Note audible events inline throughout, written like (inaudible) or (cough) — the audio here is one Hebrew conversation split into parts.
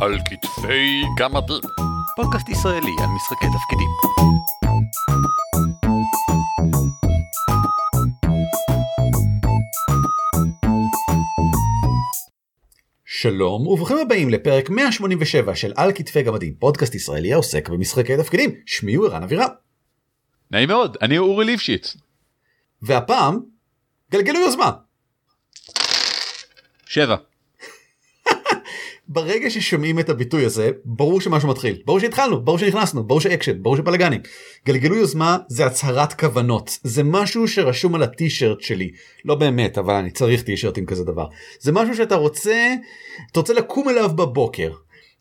על כתפי גמדים. פודקאסט ישראלי על משחקי תפקידים. שלום וברוכים הבאים לפרק 187 של על כתפי גמדים, פודקאסט ישראלי העוסק במשחקי תפקידים. שמי הוא ערן אבירם. נעים מאוד, אני אורי ליפשיץ. והפעם, גלגלו יוזמה. שבע. ברגע ששומעים את הביטוי הזה ברור שמשהו מתחיל ברור שהתחלנו ברור שנכנסנו ברור שאקשן ברור שבלאגנים. גלגלו יוזמה זה הצהרת כוונות זה משהו שרשום על הטישרט שלי לא באמת אבל אני צריך טישרט עם כזה דבר זה משהו שאתה רוצה אתה רוצה לקום אליו בבוקר.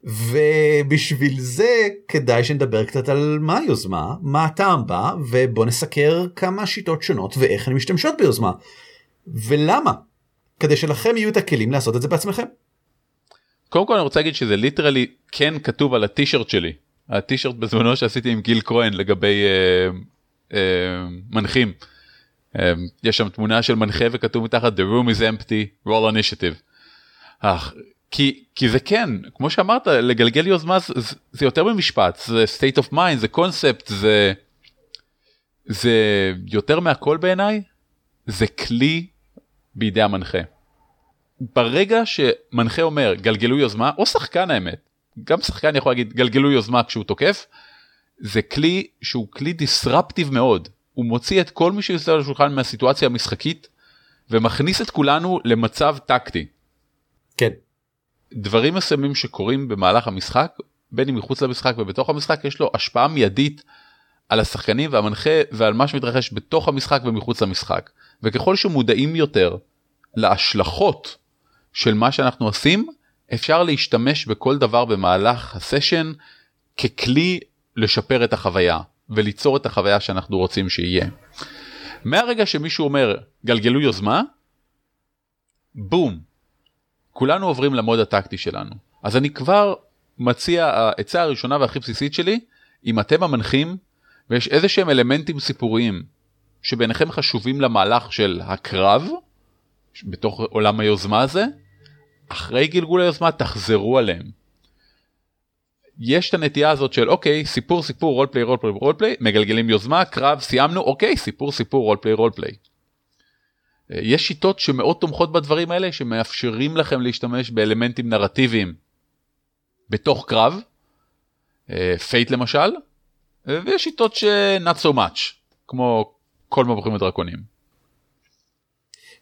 ובשביל זה כדאי שנדבר קצת על מה היוזמה מה הטעם בה ובוא נסקר כמה שיטות שונות ואיך הן משתמשות ביוזמה. ולמה כדי שלכם יהיו את הכלים לעשות את זה בעצמכם. קודם כל אני רוצה להגיד שזה ליטרלי כן כתוב על הטישרט שלי. הטישרט בזמנו שעשיתי עם גיל כהן לגבי אה, אה, מנחים. אה, יש שם תמונה של מנחה וכתוב מתחת the room is empty roll initiative. אך, כי, כי זה כן כמו שאמרת לגלגל יוזמה זה, זה יותר במשפט זה state of mind זה קונספט זה זה יותר מהכל בעיניי זה כלי בידי המנחה. ברגע שמנחה אומר גלגלו יוזמה או שחקן האמת גם שחקן יכול להגיד גלגלו יוזמה כשהוא תוקף זה כלי שהוא כלי דיסרפטיב מאוד הוא מוציא את כל מי שיושב על השולחן מהסיטואציה המשחקית ומכניס את כולנו למצב טקטי. כן. דברים מסוימים שקורים במהלך המשחק בין אם מחוץ למשחק ובתוך המשחק יש לו השפעה מיידית על השחקנים והמנחה ועל מה שמתרחש בתוך המשחק ומחוץ למשחק וככל שמודעים יותר להשלכות של מה שאנחנו עושים אפשר להשתמש בכל דבר במהלך הסשן ככלי לשפר את החוויה וליצור את החוויה שאנחנו רוצים שיהיה. מהרגע שמישהו אומר גלגלו יוזמה, בום, כולנו עוברים למוד הטקטי שלנו. אז אני כבר מציע, העצה הראשונה והכי בסיסית שלי, אם אתם המנחים ויש איזה שהם אלמנטים סיפוריים שבעיניכם חשובים למהלך של הקרב, בתוך עולם היוזמה הזה, אחרי גלגול היוזמה תחזרו עליהם. יש את הנטייה הזאת של אוקיי סיפור סיפור רולפליי רולפליי רולפליי מגלגלים יוזמה קרב סיימנו אוקיי סיפור סיפור רולפליי רולפליי. יש שיטות שמאוד תומכות בדברים האלה שמאפשרים לכם להשתמש באלמנטים נרטיביים בתוך קרב, Fate למשל, ויש שיטות ש not so much כמו כל מבוכים ודרקונים.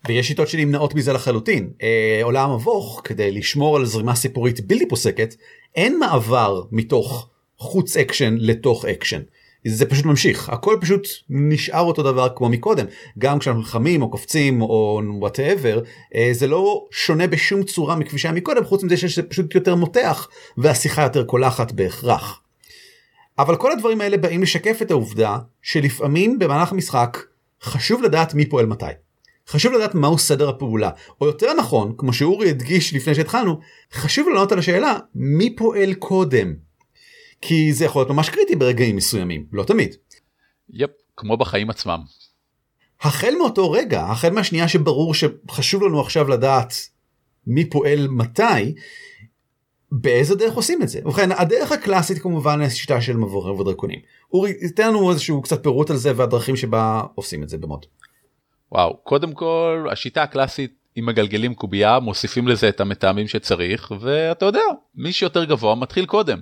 ויש שיטות שנמנעות מזה לחלוטין. אה, עולם המבוך כדי לשמור על זרימה סיפורית בלתי פוסקת אין מעבר מתוך חוץ אקשן לתוך אקשן. זה פשוט ממשיך הכל פשוט נשאר אותו דבר כמו מקודם גם כשאנחנו נלחמים או קופצים או whatever אה, זה לא שונה בשום צורה מכפי שהיה מקודם חוץ מזה שזה פשוט יותר מותח והשיחה יותר קולחת בהכרח. אבל כל הדברים האלה באים לשקף את העובדה שלפעמים במהלך המשחק חשוב לדעת מי פועל מתי. חשוב לדעת מהו סדר הפעולה או יותר נכון כמו שאורי הדגיש לפני שהתחלנו חשוב לענות על השאלה מי פועל קודם. כי זה יכול להיות ממש קריטי ברגעים מסוימים לא תמיד. יפ כמו בחיים עצמם. החל מאותו רגע החל מהשנייה שברור שחשוב לנו עכשיו לדעת מי פועל מתי באיזה דרך עושים את זה ובכן הדרך הקלאסית כמובן השיטה של מבורים ודרקונים. אורי תן לנו איזשהו קצת פירוט על זה והדרכים שבה עושים את זה במוד. וואו קודם כל השיטה הקלאסית עם מגלגלים קובייה מוסיפים לזה את המטעמים שצריך ואתה יודע מי שיותר גבוה מתחיל קודם.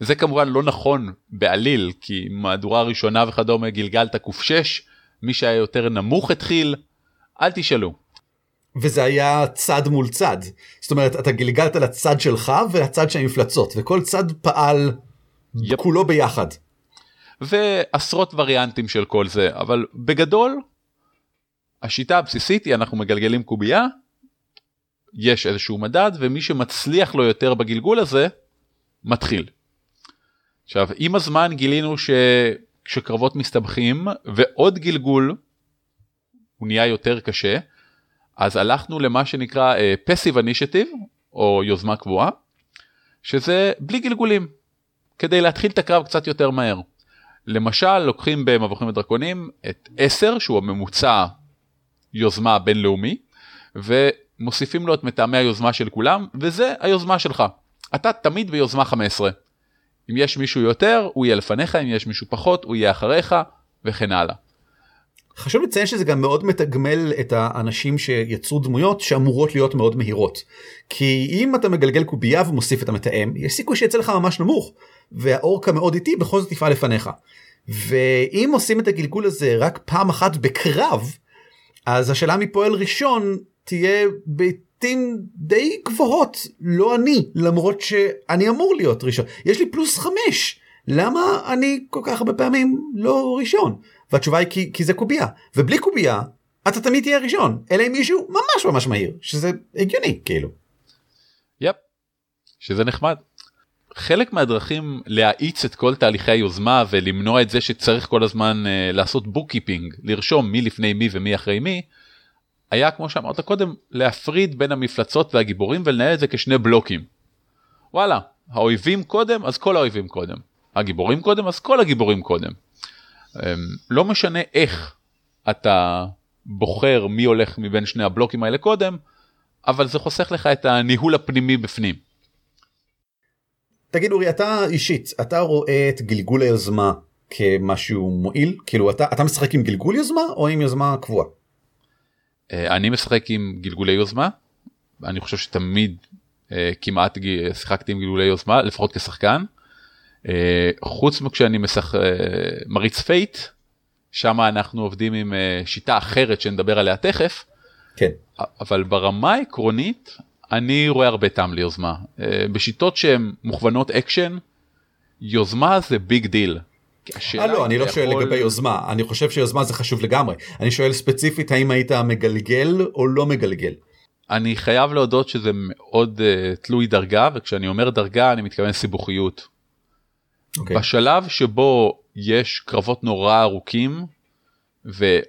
זה כמובן לא נכון בעליל כי מהדורה ראשונה וכדומה גלגלת ק6 מי שהיה יותר נמוך התחיל אל תשאלו. וזה היה צד מול צד זאת אומרת אתה גלגלת לצד שלך ולצד של המפלצות וכל צד פעל יפ. כולו ביחד. ועשרות וריאנטים של כל זה אבל בגדול השיטה הבסיסית היא אנחנו מגלגלים קובייה, יש איזשהו מדד ומי שמצליח לו יותר בגלגול הזה מתחיל. עכשיו עם הזמן גילינו שכשקרבות מסתבכים ועוד גלגול הוא נהיה יותר קשה אז הלכנו למה שנקרא uh, אינישטיב או יוזמה קבועה שזה בלי גלגולים כדי להתחיל את הקרב קצת יותר מהר. למשל לוקחים במבוכים ודרקונים את 10 שהוא הממוצע יוזמה בינלאומי ומוסיפים לו את מטעמי היוזמה של כולם וזה היוזמה שלך. אתה תמיד ביוזמה 15. אם יש מישהו יותר הוא יהיה לפניך אם יש מישהו פחות הוא יהיה אחריך וכן הלאה. חשוב לציין שזה גם מאוד מתגמל את האנשים שיצרו דמויות שאמורות להיות מאוד מהירות. כי אם אתה מגלגל קובייה ומוסיף את המתאם יש סיכוי שיצא לך ממש נמוך והאורקה מאוד איטי בכל זאת יפעל לפניך. ואם עושים את הגלגול הזה רק פעם אחת בקרב אז השאלה מי פועל ראשון תהיה בעיתים די גבוהות לא אני למרות שאני אמור להיות ראשון יש לי פלוס חמש למה אני כל כך הרבה פעמים לא ראשון והתשובה היא כי, כי זה קובייה ובלי קובייה אתה תמיד תהיה ראשון אלא אם מישהו ממש ממש מהיר שזה הגיוני כאילו. יפ. שזה נחמד. חלק מהדרכים להאיץ את כל תהליכי היוזמה ולמנוע את זה שצריך כל הזמן אה, לעשות bookkeeping לרשום מי לפני מי ומי אחרי מי היה כמו שאמרת קודם להפריד בין המפלצות והגיבורים ולנהל את זה כשני בלוקים. וואלה האויבים קודם אז כל האויבים קודם הגיבורים קודם אז כל הגיבורים קודם. אמ, לא משנה איך אתה בוחר מי הולך מבין שני הבלוקים האלה קודם אבל זה חוסך לך את הניהול הפנימי בפנים. תגיד אורי אתה אישית אתה רואה את גלגול היוזמה כמשהו מועיל כאילו אתה אתה משחק עם גלגול יוזמה או עם יוזמה קבועה. אה, אני משחק עם גלגולי יוזמה אני חושב שתמיד אה, כמעט שיחקתי עם גלגולי יוזמה לפחות כשחקן. אה, חוץ מכשאני משחק מריץ Fate שם אנחנו עובדים עם שיטה אחרת שנדבר עליה תכף. כן. אבל ברמה העקרונית אני רואה הרבה טעם ליוזמה. אה, בשיטות שהן מוכוונות אקשן, יוזמה זה big deal. אה לא, אני לא שואל יכול... לגבי יוזמה, אני חושב שיוזמה זה חשוב לגמרי. אני שואל ספציפית האם היית מגלגל או לא מגלגל. אני חייב להודות שזה מאוד אה, תלוי דרגה, וכשאני אומר דרגה אני מתכוון סיבוכיות. Okay. אוקיי. בשלב שבו יש קרבות נורא ארוכים, וזה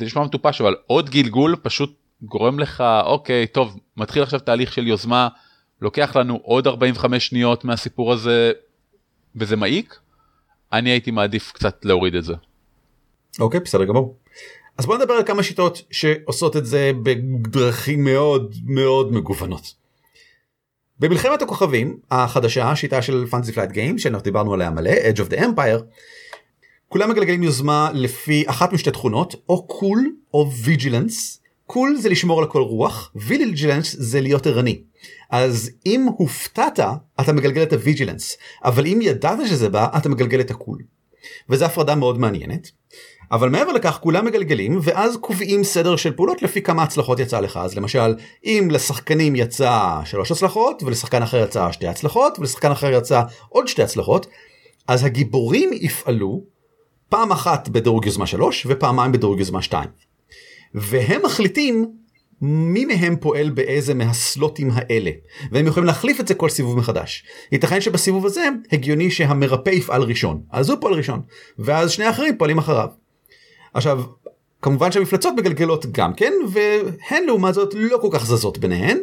נשמע מטופש, אבל עוד גלגול פשוט גורם לך אוקיי טוב מתחיל עכשיו תהליך של יוזמה לוקח לנו עוד 45 שניות מהסיפור הזה וזה מעיק אני הייתי מעדיף קצת להוריד את זה. אוקיי בסדר גמור. אז בוא נדבר על כמה שיטות שעושות את זה בדרכים מאוד מאוד מגוונות. במלחמת הכוכבים החדשה השיטה של Fantasy Flight Games שאנחנו דיברנו עליה מלא Edge of the Empire כולם מגלגלים יוזמה לפי אחת משתי תכונות או cool או vigilance cool זה לשמור על הקור רוח, vigilance זה להיות ערני. אז אם הופתעת, אתה מגלגל את ה vigilance, אבל אם ידעת שזה בא, אתה מגלגל את ה cool. וזו הפרדה מאוד מעניינת. אבל מעבר לכך כולם מגלגלים ואז קובעים סדר של פעולות לפי כמה הצלחות יצא לך אז למשל אם לשחקנים יצא שלוש הצלחות ולשחקן אחר יצא שתי הצלחות ולשחקן אחר יצא עוד שתי הצלחות אז הגיבורים יפעלו פעם אחת בדירוג יוזמה 3 ופעמיים בדירוג יוזמה 2. והם מחליטים מי מהם פועל באיזה מהסלוטים האלה. והם יכולים להחליף את זה כל סיבוב מחדש. ייתכן שבסיבוב הזה הגיוני שהמרפא יפעל ראשון. אז הוא פועל ראשון. ואז שני האחרים פועלים אחריו. עכשיו כמובן שהמפלצות מגלגלות גם כן והן לעומת זאת לא כל כך זזות ביניהן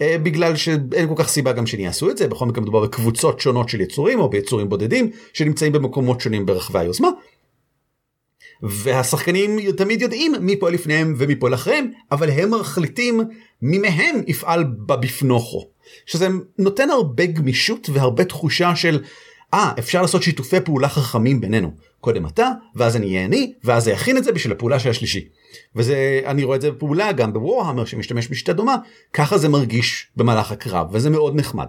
אה, בגלל שאין כל כך סיבה גם שהן יעשו את זה. בכל מקרה מדובר בקבוצות שונות של יצורים או ביצורים בודדים שנמצאים במקומות שונים ברחבי היוזמה והשחקנים תמיד יודעים מי פועל לפניהם ומי פועל אחריהם, אבל הם מחליטים מי מהם יפעל בבפנוכו. שזה נותן הרבה גמישות והרבה תחושה של אה ah, אפשר לעשות שיתופי פעולה חכמים בינינו קודם אתה ואז אני אהיה אני ואז אני אכין את זה בשביל הפעולה של השלישי. וזה אני רואה את זה בפעולה גם בוורהמר שמשתמש בשיטה דומה ככה זה מרגיש במהלך הקרב וזה מאוד נחמד.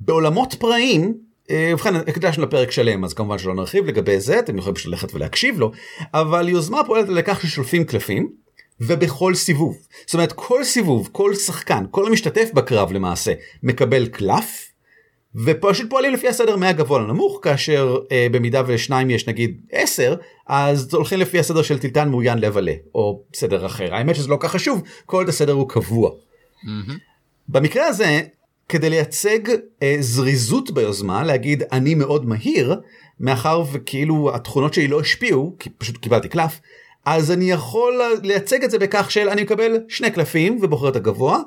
בעולמות פראיים ובכן הקדשנו לפרק שלם אז כמובן שלא נרחיב לגבי זה אתם יכולים פשוט ללכת ולהקשיב לו אבל יוזמה פועלת לכך ששולפים קלפים ובכל סיבוב זאת אומרת כל סיבוב כל שחקן כל המשתתף בקרב למעשה מקבל קלף ופשוט פועלים לפי הסדר מהגבוה לנמוך כאשר אה, במידה ולשניים יש נגיד 10 אז הולכים לפי הסדר של טילטן מאוין לב עלה או סדר אחר האמת שזה לא כך חשוב כל הסדר הוא קבוע. Mm-hmm. במקרה הזה כדי לייצג אה, זריזות ביוזמה להגיד אני מאוד מהיר מאחר וכאילו התכונות שלי לא השפיעו כי פשוט קיבלתי קלף אז אני יכול לייצג את זה בכך של אני מקבל שני קלפים ובוחר את הגבוה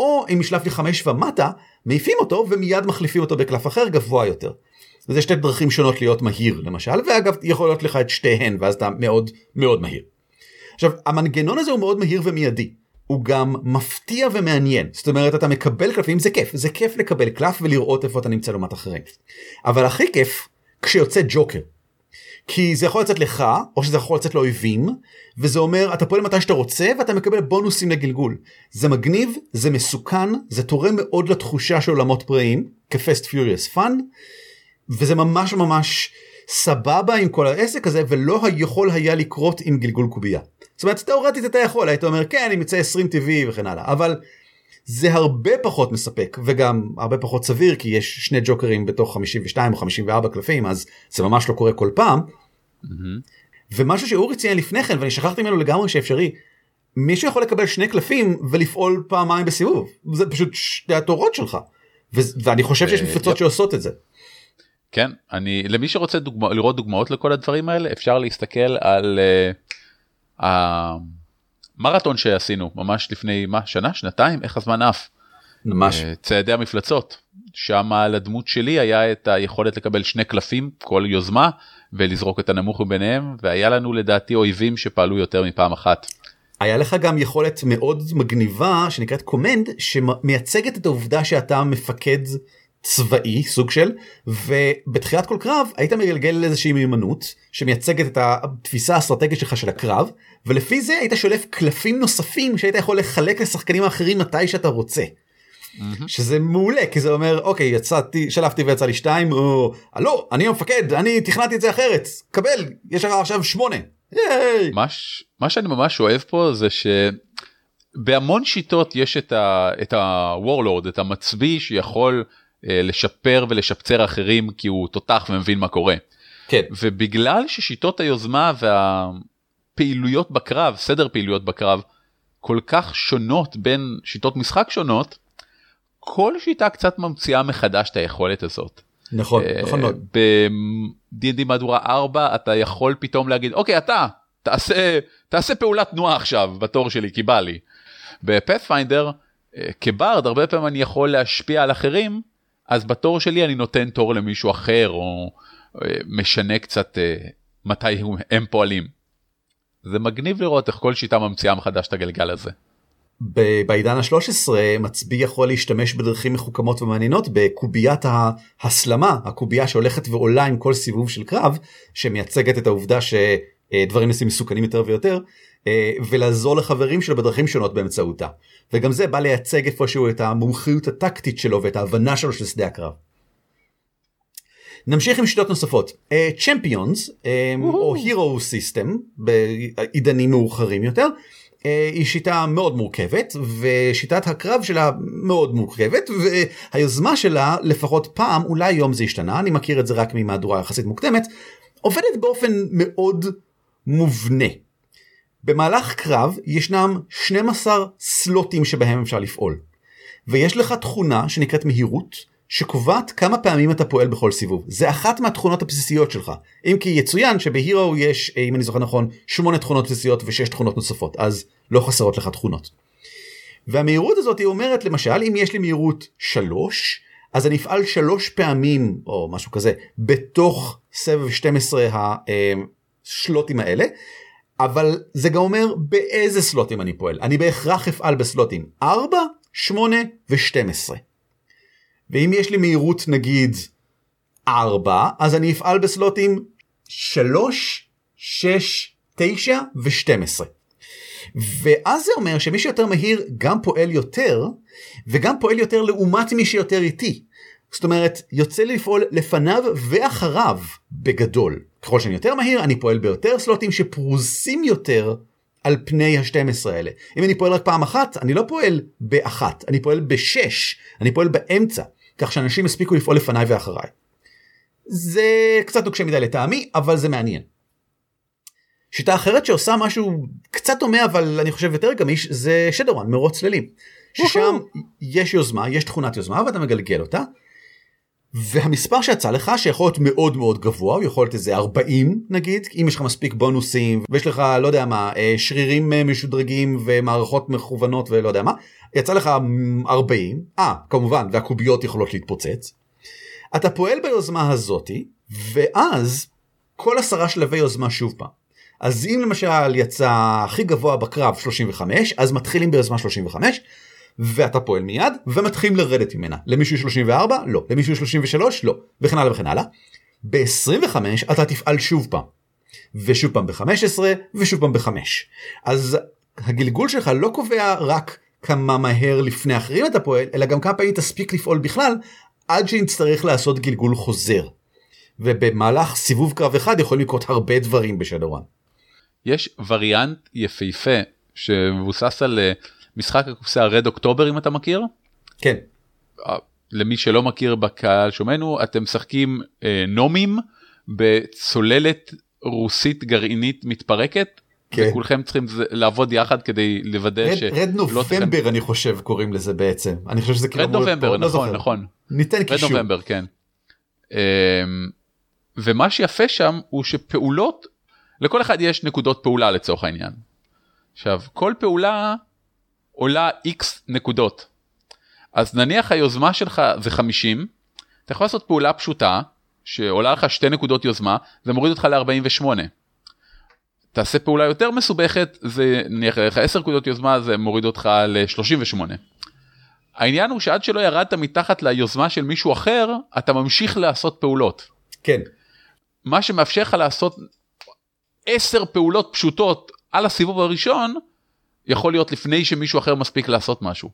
או אם ישלף לי חמש ומטה מעיפים אותו ומיד מחליפים אותו בקלף אחר גבוה יותר. וזה שתי דרכים שונות להיות מהיר למשל ואגב יכול להיות לך את שתיהן ואז אתה מאוד מאוד מהיר. עכשיו המנגנון הזה הוא מאוד מהיר ומיידי הוא גם מפתיע ומעניין זאת אומרת אתה מקבל קלפים זה כיף זה כיף לקבל קלף ולראות איפה אתה נמצא לעומת אחרים אבל הכי כיף כשיוצא ג'וקר. כי זה יכול לצאת לך או שזה יכול לצאת לאויבים וזה אומר אתה פועל מתי שאתה רוצה ואתה מקבל בונוסים לגלגול זה מגניב זה מסוכן זה תורם מאוד לתחושה של עולמות פראיים כ fast furious fun וזה ממש ממש סבבה עם כל העסק הזה ולא יכול היה לקרות עם גלגול קובייה. זאת אומרת תאורטית אתה יכול היית אומר כן אני מצא 20 טבעי וכן הלאה אבל זה הרבה פחות מספק וגם הרבה פחות סביר כי יש שני ג'וקרים בתוך 52 או 54 קלפים אז זה ממש לא קורה כל פעם. Mm-hmm. ומשהו שאורי ציין לפני כן ואני שכחתי ממנו לגמרי שאפשרי מישהו יכול לקבל שני קלפים ולפעול פעמיים בסיבוב זה פשוט שתי התורות שלך ו- ואני חושב שיש מפלצות שעושות את זה. כן אני למי שרוצה דוגמא, לראות דוגמאות לכל הדברים האלה אפשר להסתכל על uh, המרתון שעשינו ממש לפני מה שנה שנתיים איך הזמן עף. ממש. Uh, צעדי המפלצות שם על הדמות שלי היה את היכולת לקבל שני קלפים כל יוזמה ולזרוק את הנמוך מביניהם והיה לנו לדעתי אויבים שפעלו יותר מפעם אחת. היה לך גם יכולת מאוד מגניבה שנקראת קומנד שמייצגת את העובדה שאתה מפקד צבאי סוג של ובתחילת כל קרב היית מגלגל איזושהי מיומנות שמייצגת את התפיסה האסטרטגית שלך של הקרב ולפי זה היית שולף קלפים נוספים שהיית יכול לחלק לשחקנים האחרים מתי שאתה רוצה. Mm-hmm. שזה מעולה כי זה אומר אוקיי יצאתי שלפתי ויצא לי שתיים או לא אני המפקד אני תכננתי את זה אחרת קבל יש לך עכשיו שמונה. מש, מה שאני ממש אוהב פה זה שבהמון שיטות יש את ה-warlord את המצביא שיכול לשפר ולשפצר אחרים כי הוא תותח ומבין מה קורה. כן. ובגלל ששיטות היוזמה והפעילויות בקרב, סדר פעילויות בקרב, כל כך שונות בין שיטות משחק שונות, כל שיטה קצת ממציאה מחדש את היכולת הזאת. נכון, uh, נכון מאוד. ב-D&D מהדורה 4 אתה יכול פתאום להגיד אוקיי אתה תעשה תעשה פעולת תנועה עכשיו בתור שלי כי בא לי. בפאת'פיינדר uh, כברד הרבה פעמים אני יכול להשפיע על אחרים אז בתור שלי אני נותן תור למישהו אחר או אה, משנה קצת אה, מתי הם פועלים. זה מגניב לראות איך כל שיטה ממציאה מחדש את הגלגל הזה. בעידן ה-13 מצביא יכול להשתמש בדרכים מחוכמות ומעניינות בקוביית ההסלמה הקובייה שהולכת ועולה עם כל סיבוב של קרב שמייצגת את העובדה שדברים נעשים מסוכנים יותר ויותר אה, ולעזור לחברים שלו בדרכים שונות באמצעותה. וגם זה בא לייצג איפשהו את המומחיות הטקטית שלו ואת ההבנה שלו של שדה הקרב. נמשיך עם שיטות נוספות צ'מפיונס uh, um, או הירו סיסטם בעידנים מאוחרים יותר uh, היא שיטה מאוד מורכבת ושיטת הקרב שלה מאוד מורכבת והיוזמה שלה לפחות פעם אולי היום זה השתנה אני מכיר את זה רק ממהדורה יחסית מוקדמת עובדת באופן מאוד מובנה במהלך קרב ישנם 12 סלוטים שבהם אפשר לפעול. ויש לך תכונה שנקראת מהירות שקובעת כמה פעמים אתה פועל בכל סיבוב. זה אחת מהתכונות הבסיסיות שלך. אם כי יצוין שבהירו יש, אם אני זוכר נכון, 8 תכונות בסיסיות ו-6 תכונות נוספות, אז לא חסרות לך תכונות. והמהירות הזאת היא אומרת למשל אם יש לי מהירות 3 אז אני אפעל 3 פעמים או משהו כזה בתוך סבב 12 השלוטים האלה אבל זה גם אומר באיזה סלוטים אני פועל. אני בהכרח אפעל בסלוטים 4, 8 ו-12. ואם יש לי מהירות נגיד 4, אז אני אפעל בסלוטים 3, 6, 9 ו-12. ואז זה אומר שמי שיותר מהיר גם פועל יותר, וגם פועל יותר לעומת מי שיותר איטי. זאת אומרת, יוצא לי לפעול לפניו ואחריו בגדול. ככל שאני יותר מהיר, אני פועל ביותר סלוטים שפרוסים יותר על פני ה-12 האלה. אם אני פועל רק פעם אחת, אני לא פועל באחת, אני פועל בשש, אני פועל באמצע, כך שאנשים הספיקו לפעול לפניי ואחריי. זה קצת נוקשה מדי לטעמי, אבל זה מעניין. שיטה אחרת שעושה משהו קצת דומה אבל אני חושב יותר גמיש זה שדורן מרוץ צללים. ששם יש יוזמה יש תכונת יוזמה ואתה מגלגל אותה והמספר שיצא לך שיכול להיות מאוד מאוד גבוה הוא יכול להיות איזה 40 נגיד אם יש לך מספיק בונוסים ויש לך לא יודע מה אה, שרירים אה, משודרגים ומערכות מכוונות ולא יודע מה יצא לך 40 אה כמובן והקוביות יכולות להתפוצץ. אתה פועל ביוזמה הזאתי ואז כל עשרה שלבי יוזמה שוב פעם. אז אם למשל יצא הכי גבוה בקרב 35 אז מתחילים ביוזמה 35 ואתה פועל מיד ומתחילים לרדת ממנה. למישהו 34 לא. למישהו 33 לא. וכן הלאה וכן הלאה. ב-25 אתה תפעל שוב פעם. ושוב פעם ב-15 ושוב פעם ב-5 אז הגלגול שלך לא קובע רק כמה מהר לפני אחרים אתה פועל אלא גם כמה פעמים תספיק לפעול בכלל עד שנצטרך לעשות גלגול חוזר. ובמהלך סיבוב קרב אחד יכולים לקרות הרבה דברים בשדורן. יש וריאנט יפהפה שמבוסס על אה, משחק הקופסה רד אוקטובר אם אתה מכיר. כן. למי שלא מכיר בקהל שומענו אתם משחקים אה, נומים בצוללת רוסית גרעינית מתפרקת. כן. וכולכם צריכים לעבוד יחד כדי לוודא ש... רד נובמבר תכן... אני חושב קוראים לזה בעצם אני חושב שזה כאילו... רד נובמבר לא נכון נכון. ניתן קישור. רד נובמבר כן. אמ, ומה שיפה שם הוא שפעולות לכל אחד יש נקודות פעולה לצורך העניין. עכשיו כל פעולה עולה x נקודות. אז נניח היוזמה שלך זה 50 אתה יכול לעשות פעולה פשוטה שעולה לך שתי נקודות יוזמה זה מוריד אותך ל-48. תעשה פעולה יותר מסובכת זה נניח לך 10 נקודות יוזמה זה מוריד אותך ל-38. העניין הוא שעד שלא ירדת מתחת ליוזמה של מישהו אחר אתה ממשיך לעשות פעולות. כן. מה שמאפשר לך לעשות 10 פעולות פשוטות על הסיבוב הראשון יכול להיות לפני שמישהו אחר מספיק לעשות משהו.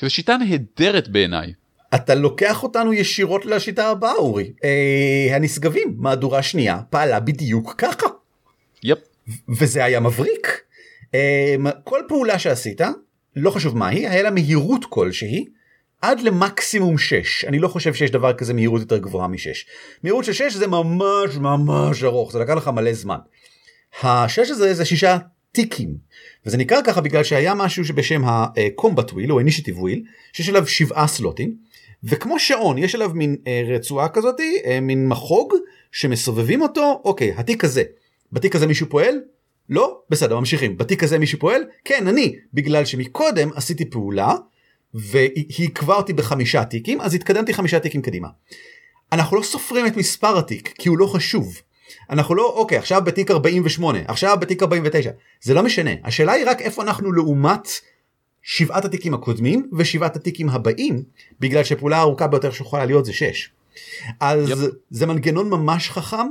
זו שיטה נהדרת בעיניי. אתה לוקח אותנו ישירות לשיטה הבאה אורי. אה, הנשגבים מהדורה שנייה פעלה בדיוק ככה. יפ. וזה היה מבריק. אה, כל פעולה שעשית לא חשוב מה היא היה לה מהירות כלשהי עד למקסימום 6 אני לא חושב שיש דבר כזה מהירות יותר גבוהה מ-6 מהירות של 6 זה ממש ממש ארוך זה לקח לך מלא זמן. ה-6 הזה זה שישה טיקים. וזה נקרא ככה בגלל שהיה משהו שבשם ה-combat wheel או initiative wheel שיש עליו שבעה סלוטים וכמו שעון יש עליו מין אה, רצועה כזאתי אה, מין מחוג שמסובבים אותו אוקיי התיק הזה. בתיק הזה מישהו פועל? לא? בסדר ממשיכים. בתיק הזה מישהו פועל? כן אני. בגלל שמקודם עשיתי פעולה והיא עקבה אותי בחמישה תיקים אז התקדמתי חמישה תיקים קדימה. אנחנו לא סופרים את מספר התיק כי הוא לא חשוב. אנחנו לא אוקיי עכשיו בתיק 48 עכשיו בתיק 49 זה לא משנה השאלה היא רק איפה אנחנו לעומת שבעת התיקים הקודמים ושבעת התיקים הבאים בגלל שפעולה הארוכה ביותר שיכולה להיות זה 6. אז yep. זה מנגנון ממש חכם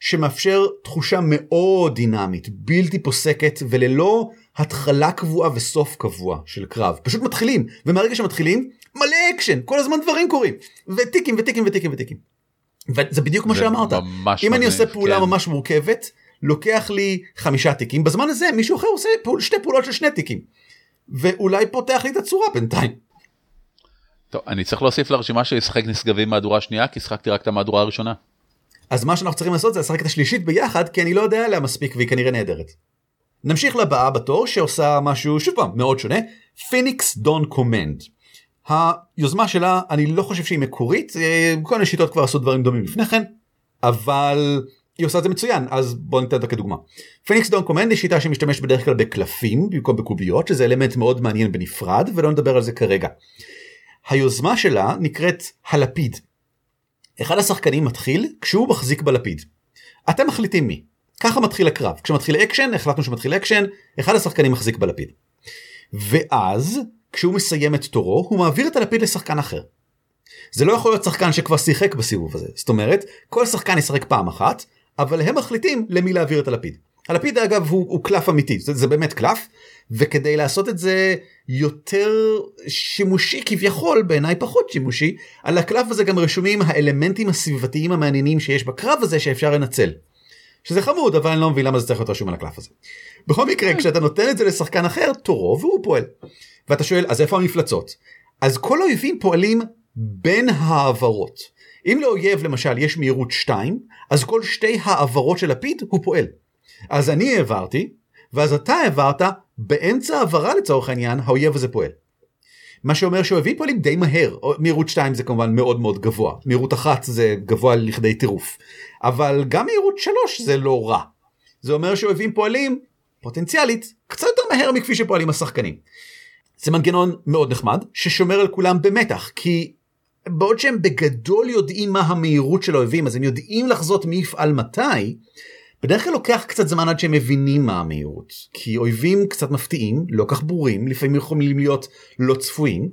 שמאפשר תחושה מאוד דינמית בלתי פוסקת וללא התחלה קבועה וסוף קבוע של קרב פשוט מתחילים ומהרגע שמתחילים מלא אקשן כל הזמן דברים קורים וטיקים וטיקים וטיקים וטיקים. וזה בדיוק מה שאמרת אם מגניב, אני עושה פעולה כן. ממש מורכבת לוקח לי חמישה טיקים בזמן הזה מישהו אחר עושה פעול, שתי פעולות של שני טיקים ואולי פותח לי את הצורה בינתיים. טוב, אני צריך להוסיף לרשימה של לשחק נשגבים מהדורה השנייה כי שחקתי רק את המהדורה הראשונה. אז מה שאנחנו צריכים לעשות זה לשחק את השלישית ביחד כי אני לא יודע עליה מספיק והיא כנראה נהדרת. נמשיך לבאה בתור שעושה משהו שוב פעם מאוד שונה Phoenix Dawn Command. היוזמה שלה אני לא חושב שהיא מקורית אה, כל מיני שיטות כבר עשו דברים דומים לפני כן אבל היא עושה את זה מצוין אז בוא ניתן אותה כדוגמה. Phoenix Dawn Command היא שיטה שמשתמשת בדרך כלל בקלפים במקום בקוביות שזה אלמנט מאוד מעניין בנפרד ולא נדבר על זה כרגע. היוזמה שלה נקראת הלפיד אחד השחקנים מתחיל כשהוא מחזיק בלפיד. אתם מחליטים מי. ככה מתחיל הקרב. כשמתחיל אקשן, החלטנו שמתחיל אקשן, אחד השחקנים מחזיק בלפיד. ואז, כשהוא מסיים את תורו, הוא מעביר את הלפיד לשחקן אחר. זה לא יכול להיות שחקן שכבר שיחק בסיבוב הזה. זאת אומרת, כל שחקן ישחק פעם אחת, אבל הם מחליטים למי להעביר את הלפיד. הלפיד אגב הוא, הוא קלף אמיתי, זה, זה באמת קלף, וכדי לעשות את זה יותר שימושי כביכול בעיניי פחות שימושי על הקלף הזה גם רשומים האלמנטים הסביבתיים המעניינים שיש בקרב הזה שאפשר לנצל. שזה חמוד אבל אני לא מבין למה זה צריך להיות רשום על הקלף הזה. בכל מקרה כשאתה נותן את זה לשחקן אחר תורו והוא פועל. ואתה שואל אז איפה המפלצות? אז כל האויבים פועלים בין העברות. אם לאויב למשל יש מהירות 2 אז כל שתי העברות של לפיד הוא פועל. אז אני העברתי ואז אתה העברת באמצע העברה לצורך העניין האויב הזה פועל. מה שאומר שאויבים פועלים די מהר, מהירות 2 זה כמובן מאוד מאוד גבוה, מהירות 1 זה גבוה לכדי טירוף, אבל גם מהירות 3 זה לא רע. זה אומר שאויבים פועלים פוטנציאלית קצת יותר מהר מכפי שפועלים השחקנים. זה מנגנון מאוד נחמד ששומר על כולם במתח כי בעוד שהם בגדול יודעים מה המהירות של האויבים אז הם יודעים לחזות מי יפעל מתי בדרך כלל לוקח קצת זמן עד שהם מבינים מה המהירות כי אויבים קצת מפתיעים לא כך ברורים לפעמים יכולים להיות לא צפויים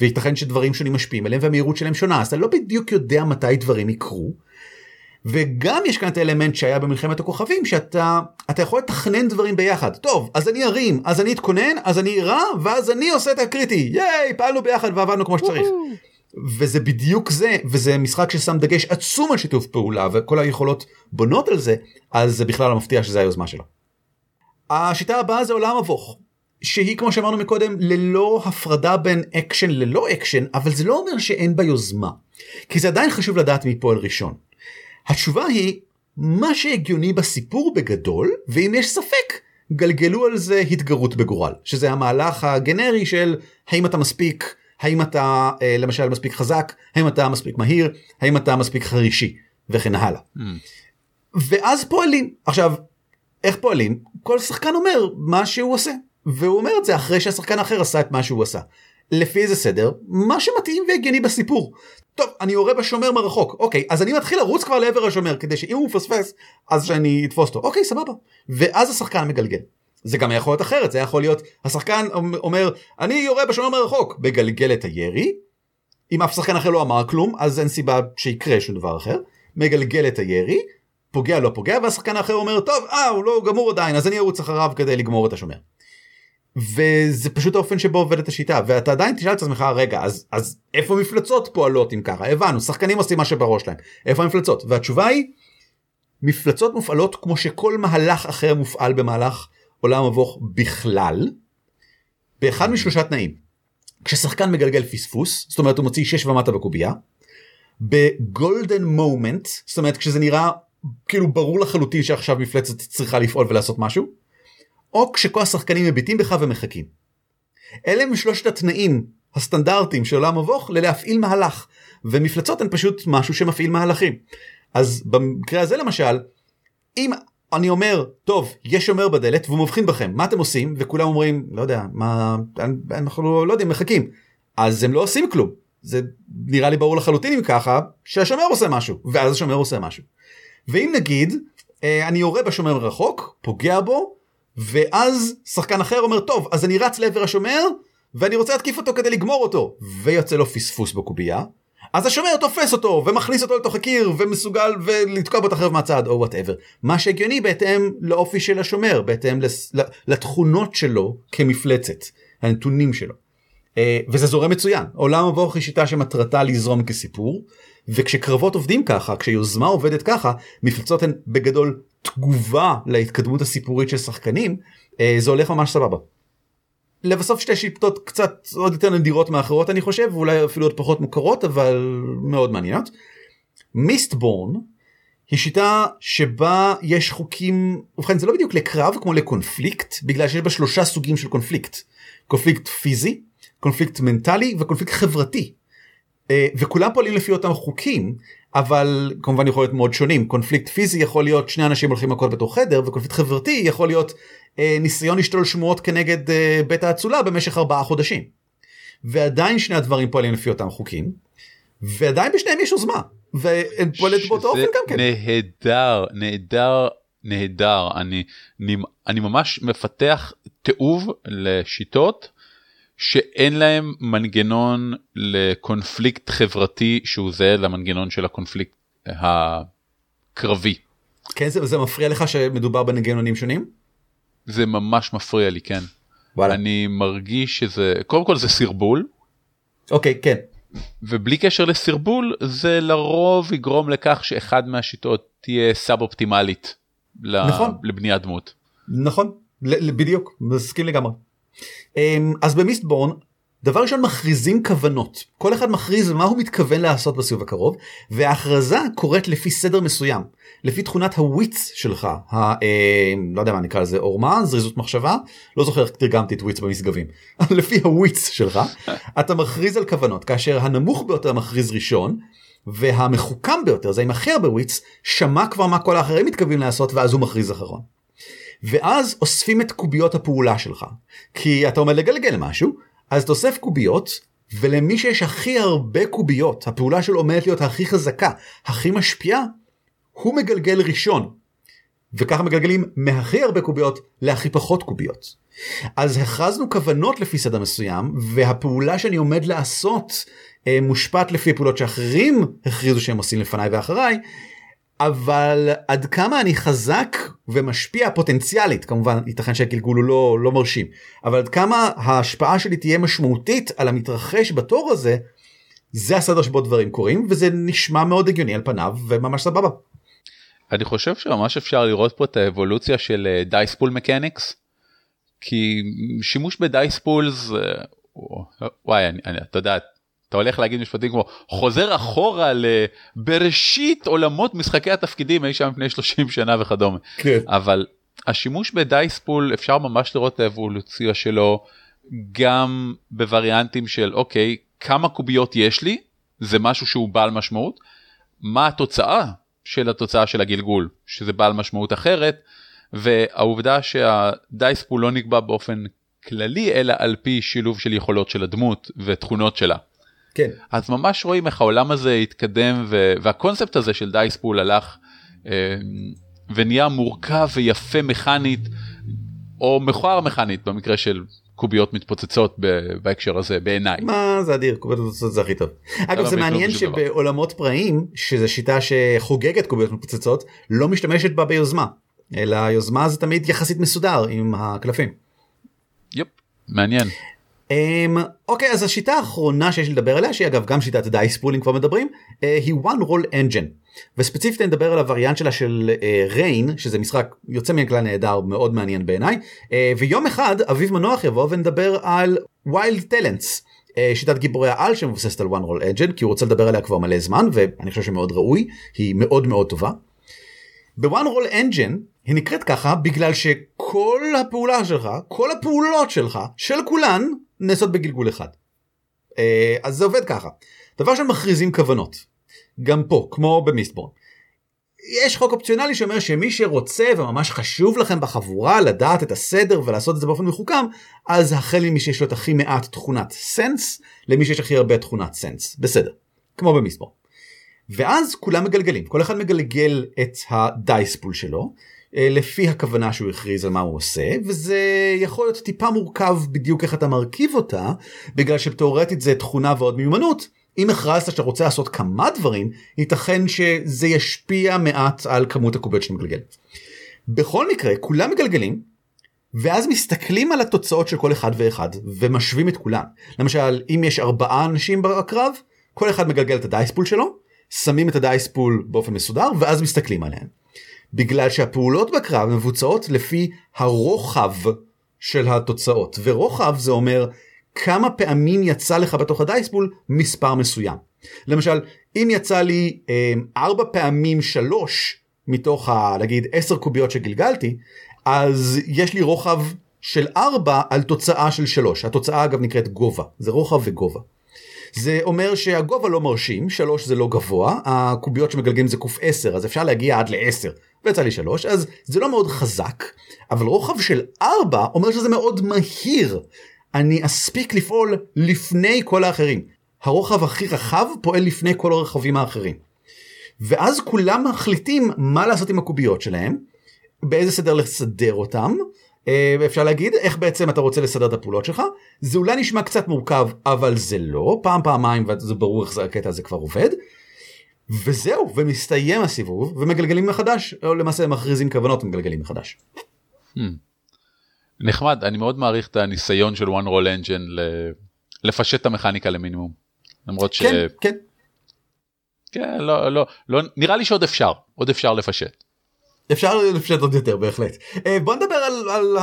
וייתכן שדברים שונים משפיעים עליהם והמהירות שלהם שונה אז אתה לא בדיוק יודע מתי דברים יקרו. וגם יש כאן את האלמנט שהיה במלחמת הכוכבים שאתה אתה יכול לתכנן דברים ביחד טוב אז אני ארים אז אני אתכונן אז אני אירה ואז אני עושה את הקריטי ייי פעלנו ביחד ועבדנו כמו שצריך. וזה בדיוק זה וזה משחק ששם דגש עצום על שיתוף פעולה וכל היכולות בונות על זה אז זה בכלל לא מפתיע שזה היוזמה שלו. השיטה הבאה זה עולם מבוך שהיא כמו שאמרנו מקודם ללא הפרדה בין אקשן ללא אקשן אבל זה לא אומר שאין בה יוזמה כי זה עדיין חשוב לדעת מי פועל ראשון. התשובה היא מה שהגיוני בסיפור בגדול ואם יש ספק גלגלו על זה התגרות בגורל שזה המהלך הגנרי של האם אתה מספיק האם אתה אה, למשל מספיק חזק האם אתה מספיק מהיר האם אתה מספיק חרישי וכן הלאה. Mm. ואז פועלים עכשיו איך פועלים כל שחקן אומר מה שהוא עושה והוא אומר את זה אחרי שהשחקן האחר עשה את מה שהוא עשה. לפי איזה סדר מה שמתאים והגיוני בסיפור. טוב אני יורה בשומר מרחוק אוקיי אז אני מתחיל לרוץ כבר לעבר השומר כדי שאם הוא מפספס אז שאני אתפוס אותו אוקיי סבבה ואז השחקן מגלגל. זה גם יכול להיות אחרת זה יכול להיות השחקן אומר אני יורה בשומר מרחוק. מגלגל את הירי. אם אף שחקן אחר לא אמר כלום אז אין סיבה שיקרה שום דבר אחר. מגלגל את הירי פוגע לא פוגע והשחקן האחר אומר טוב אה הוא לא גמור עדיין אז אני ארוץ אחריו כדי לגמור את השומר. וזה פשוט האופן שבו עובדת השיטה ואתה עדיין תשאל את עצמך רגע אז אז איפה מפלצות פועלות אם ככה? הבנו שחקנים עושים מה שבראש שלהם. איפה המפלצות? והתשובה היא מפלצות מופעלות כמו שכל מהלך אחר מופעל במהלך עולם מבוך בכלל באחד משלושה תנאים כששחקן מגלגל פספוס זאת אומרת הוא מוציא 6 ומטה בקובייה בגולדן מומנט זאת אומרת כשזה נראה כאילו ברור לחלוטין שעכשיו מפלצת צריכה לפעול ולעשות משהו או כשכל השחקנים מביטים בך ומחכים. אלה הם שלושת התנאים הסטנדרטיים של עולם מבוך ללהפעיל מהלך ומפלצות הן פשוט משהו שמפעיל מהלכים. אז במקרה הזה למשל אם אני אומר טוב יש שומר בדלת והוא מבחין בכם מה אתם עושים? וכולם אומרים לא יודע מה אנחנו לא יודעים מחכים. אז הם לא עושים כלום. זה נראה לי ברור לחלוטין אם ככה שהשומר עושה משהו ואז השומר עושה משהו. ואם נגיד אה, אני יורה בשומר רחוק פוגע בו ואז שחקן אחר אומר טוב אז אני רץ לעבר השומר ואני רוצה להתקיף אותו כדי לגמור אותו. ויוצא לו פספוס בקובייה אז השומר תופס אותו ומכניס אותו לתוך הקיר ומסוגל ולתקוע בו את החרב מהצד או whatever מה שהגיוני בהתאם לאופי של השומר בהתאם לתכונות שלו כמפלצת הנתונים שלו. אה, וזה זורם מצוין עולם מבוך היא שיטה שמטרתה לזרום כסיפור וכשקרבות עובדים ככה כשיוזמה עובדת ככה מפלצות הן בגדול תגובה להתקדמות הסיפורית של שחקנים אה, זה הולך ממש סבבה. לבסוף שתי שיטות קצת עוד יותר נדירות מאחרות אני חושב ואולי אפילו עוד פחות מוכרות אבל מאוד מעניינות. מיסטבורן היא שיטה שבה יש חוקים ובכן זה לא בדיוק לקרב כמו לקונפליקט בגלל שיש בה שלושה סוגים של קונפליקט קונפליקט פיזי קונפליקט מנטלי וקונפליקט חברתי. אה, וכולם פועלים לפי אותם חוקים אבל כמובן יכול להיות מאוד שונים קונפליקט פיזי יכול להיות שני אנשים הולכים מכות בתוך חדר וקונפליקט חברתי יכול להיות אה, ניסיון לשתול שמועות כנגד אה, בית האצולה במשך ארבעה חודשים. ועדיין שני הדברים פועלים לפי אותם חוקים ועדיין בשניהם יש יוזמה ופועלת באותו אופן גם כן. נהדר נהדר נהדר אני אני, אני ממש מפתח תיעוב לשיטות שאין להם מנגנון לקונפליקט חברתי שהוא זהה למנגנון של הקונפליקט הקרבי. כן זה, זה מפריע לך שמדובר בנגנונים שונים? זה ממש מפריע לי כן. וואלה. אני מרגיש שזה קודם כל זה סרבול. אוקיי כן. ובלי קשר לסרבול זה לרוב יגרום לכך שאחד מהשיטות תהיה סאב אופטימלית נכון. לבניית דמות. נכון בדיוק מסכים לגמרי. אמ, אז במיסטבורן דבר ראשון מכריזים כוונות. כל אחד מכריז מה הוא מתכוון לעשות בסיבוב הקרוב וההכרזה קורית לפי סדר מסוים. לפי תכונת הוויץ שלך ה, אה, לא יודע מה נקרא לזה עורמה זריזות מחשבה לא זוכר איך תרגמתי את וויץ במשגבים. (laughs) לפי הוויץ שלך אתה מכריז על כוונות כאשר הנמוך ביותר מכריז ראשון והמחוכם ביותר זה עם הכי הרבה וויץ שמע כבר מה כל האחרים מתכוונים לעשות ואז הוא מכריז אחרון. ואז אוספים את קוביות הפעולה שלך כי אתה עומד לגלגל משהו אז תוסף קוביות ולמי שיש הכי הרבה קוביות הפעולה שלו עומדת להיות הכי חזקה הכי משפיעה הוא מגלגל ראשון. וככה מגלגלים מהכי הרבה קוביות להכי פחות קוביות. אז הכרזנו כוונות לפי סדר מסוים והפעולה שאני עומד לעשות אה, מושפעת לפי פעולות שאחרים הכריזו שהם עושים לפניי ואחריי. אבל עד כמה אני חזק ומשפיע פוטנציאלית כמובן ייתכן שהגלגול הוא לא לא מרשים אבל עד כמה ההשפעה שלי תהיה משמעותית על המתרחש בתור הזה זה הסדר שבו דברים קורים וזה נשמע מאוד הגיוני על פניו וממש סבבה. אני חושב שממש אפשר לראות פה את האבולוציה של דייספול מקניקס. כי שימוש בדייספולס וואי אני, אני, אתה יודע אתה הולך להגיד משפטים כמו חוזר אחורה לבראשית עולמות משחקי התפקידים אי שם לפני 30 שנה וכדומה. כן. אבל השימוש בדייספול אפשר ממש לראות את האבולוציה שלו גם בווריאנטים של אוקיי כמה קוביות יש לי? זה משהו שהוא בעל משמעות. מה התוצאה של התוצאה של הגלגול? שזה בעל משמעות אחרת. והעובדה שהדייספול לא נקבע באופן כללי אלא על פי שילוב של יכולות של הדמות ותכונות שלה. כן. אז ממש רואים איך העולם הזה התקדם ו- והקונספט הזה של דייספול הלך אה, ונהיה מורכב ויפה מכנית או מכוער מכנית במקרה של קוביות מתפוצצות בהקשר הזה בעיניי. מה זה אדיר קוביות מתפוצצות זה הכי טוב. אגב לא זה מכלום מעניין. שבעולמות פראיים שזה שיטה שחוגגת קוביות מתפוצצות לא משתמשת בה ביוזמה אלא היוזמה זה תמיד יחסית מסודר עם הקלפים. יופ, מעניין. Um, אוקיי אז השיטה האחרונה שיש לדבר עליה שהיא אגב גם שיטת דייספול אם כבר מדברים uh, היא one roll engine וספציפית אני מדבר על הווריאנט שלה של ריין uh, שזה משחק יוצא מן הכלל נהדר מאוד מעניין בעיניי uh, ויום אחד אביב מנוח יבוא ונדבר על wild talents. שיטת גיבורי העל שמבוססת על one roll engine כי הוא רוצה לדבר עליה כבר מלא זמן ואני חושב שמאוד ראוי היא מאוד מאוד טובה. בוואן רול אנג'ן היא נקראת ככה בגלל שכל הפעולה שלך כל הפעולות שלך של כולן נעשות בגלגול אחד. אה, אז זה עובד ככה. דבר ראשון מכריזים כוונות. גם פה כמו במיסטבורן. יש חוק אופציונלי שאומר שמי שרוצה וממש חשוב לכם בחבורה לדעת את הסדר ולעשות את זה באופן מחוכם אז החל ממי שיש לו את הכי מעט תכונת sense למי שיש הכי הרבה תכונת sense בסדר כמו ב Mistborn. ואז כולם מגלגלים כל אחד מגלגל את ה dice pool שלו לפי הכוונה שהוא הכריז על מה הוא עושה וזה יכול להיות טיפה מורכב בדיוק איך אתה מרכיב אותה בגלל שתאורטית זה תכונה ועוד מיומנות. אם הכרזת שאתה רוצה לעשות כמה דברים ייתכן שזה ישפיע מעט על כמות הקוביות שאתה מגלגל. בכל מקרה כולם מגלגלים ואז מסתכלים על התוצאות של כל אחד ואחד ומשווים את כולן. למשל אם יש ארבעה אנשים בקרב כל אחד מגלגל את הדייספול שלו שמים את הדייספול באופן מסודר ואז מסתכלים עליהן. בגלל שהפעולות בקרב מבוצעות לפי הרוחב של התוצאות ורוחב זה אומר כמה פעמים יצא לך בתוך הדייספול מספר מסוים. למשל אם יצא לי אה, ארבע פעמים שלוש מתוך ה, נגיד עשר קוביות שגלגלתי אז יש לי רוחב של ארבע על תוצאה של שלוש התוצאה אגב נקראת גובה זה רוחב וגובה. זה אומר שהגובה לא מרשים, 3 זה לא גבוה, הקוביות שמגלגלים זה קוף 10 אז אפשר להגיע עד ל-10 ויצא לי 3 אז זה לא מאוד חזק, אבל רוחב של 4 אומר שזה מאוד מהיר. אני אספיק לפעול לפני כל האחרים. הרוחב הכי רחב פועל לפני כל הרכבים האחרים. ואז כולם מחליטים מה לעשות עם הקוביות שלהם, באיזה סדר לסדר אותם, אפשר להגיד איך בעצם אתה רוצה לסדר את הפעולות שלך זה אולי נשמע קצת מורכב אבל זה לא פעם פעמיים וזה ברור איך זה הקטע הזה כבר עובד. וזהו ומסתיים הסיבוב ומגלגלים מחדש או למעשה מכריזים כוונות ומגלגלים מחדש. Hmm. נחמד אני מאוד מעריך את הניסיון של one roll engine ל- לפשט את המכניקה למינימום. למרות ש... כן כן כן, לא, לא, לא, נראה לי שעוד אפשר, עוד אפשר לפשט. אפשר לפשט עוד יותר בהחלט. אה, בוא נדבר על, על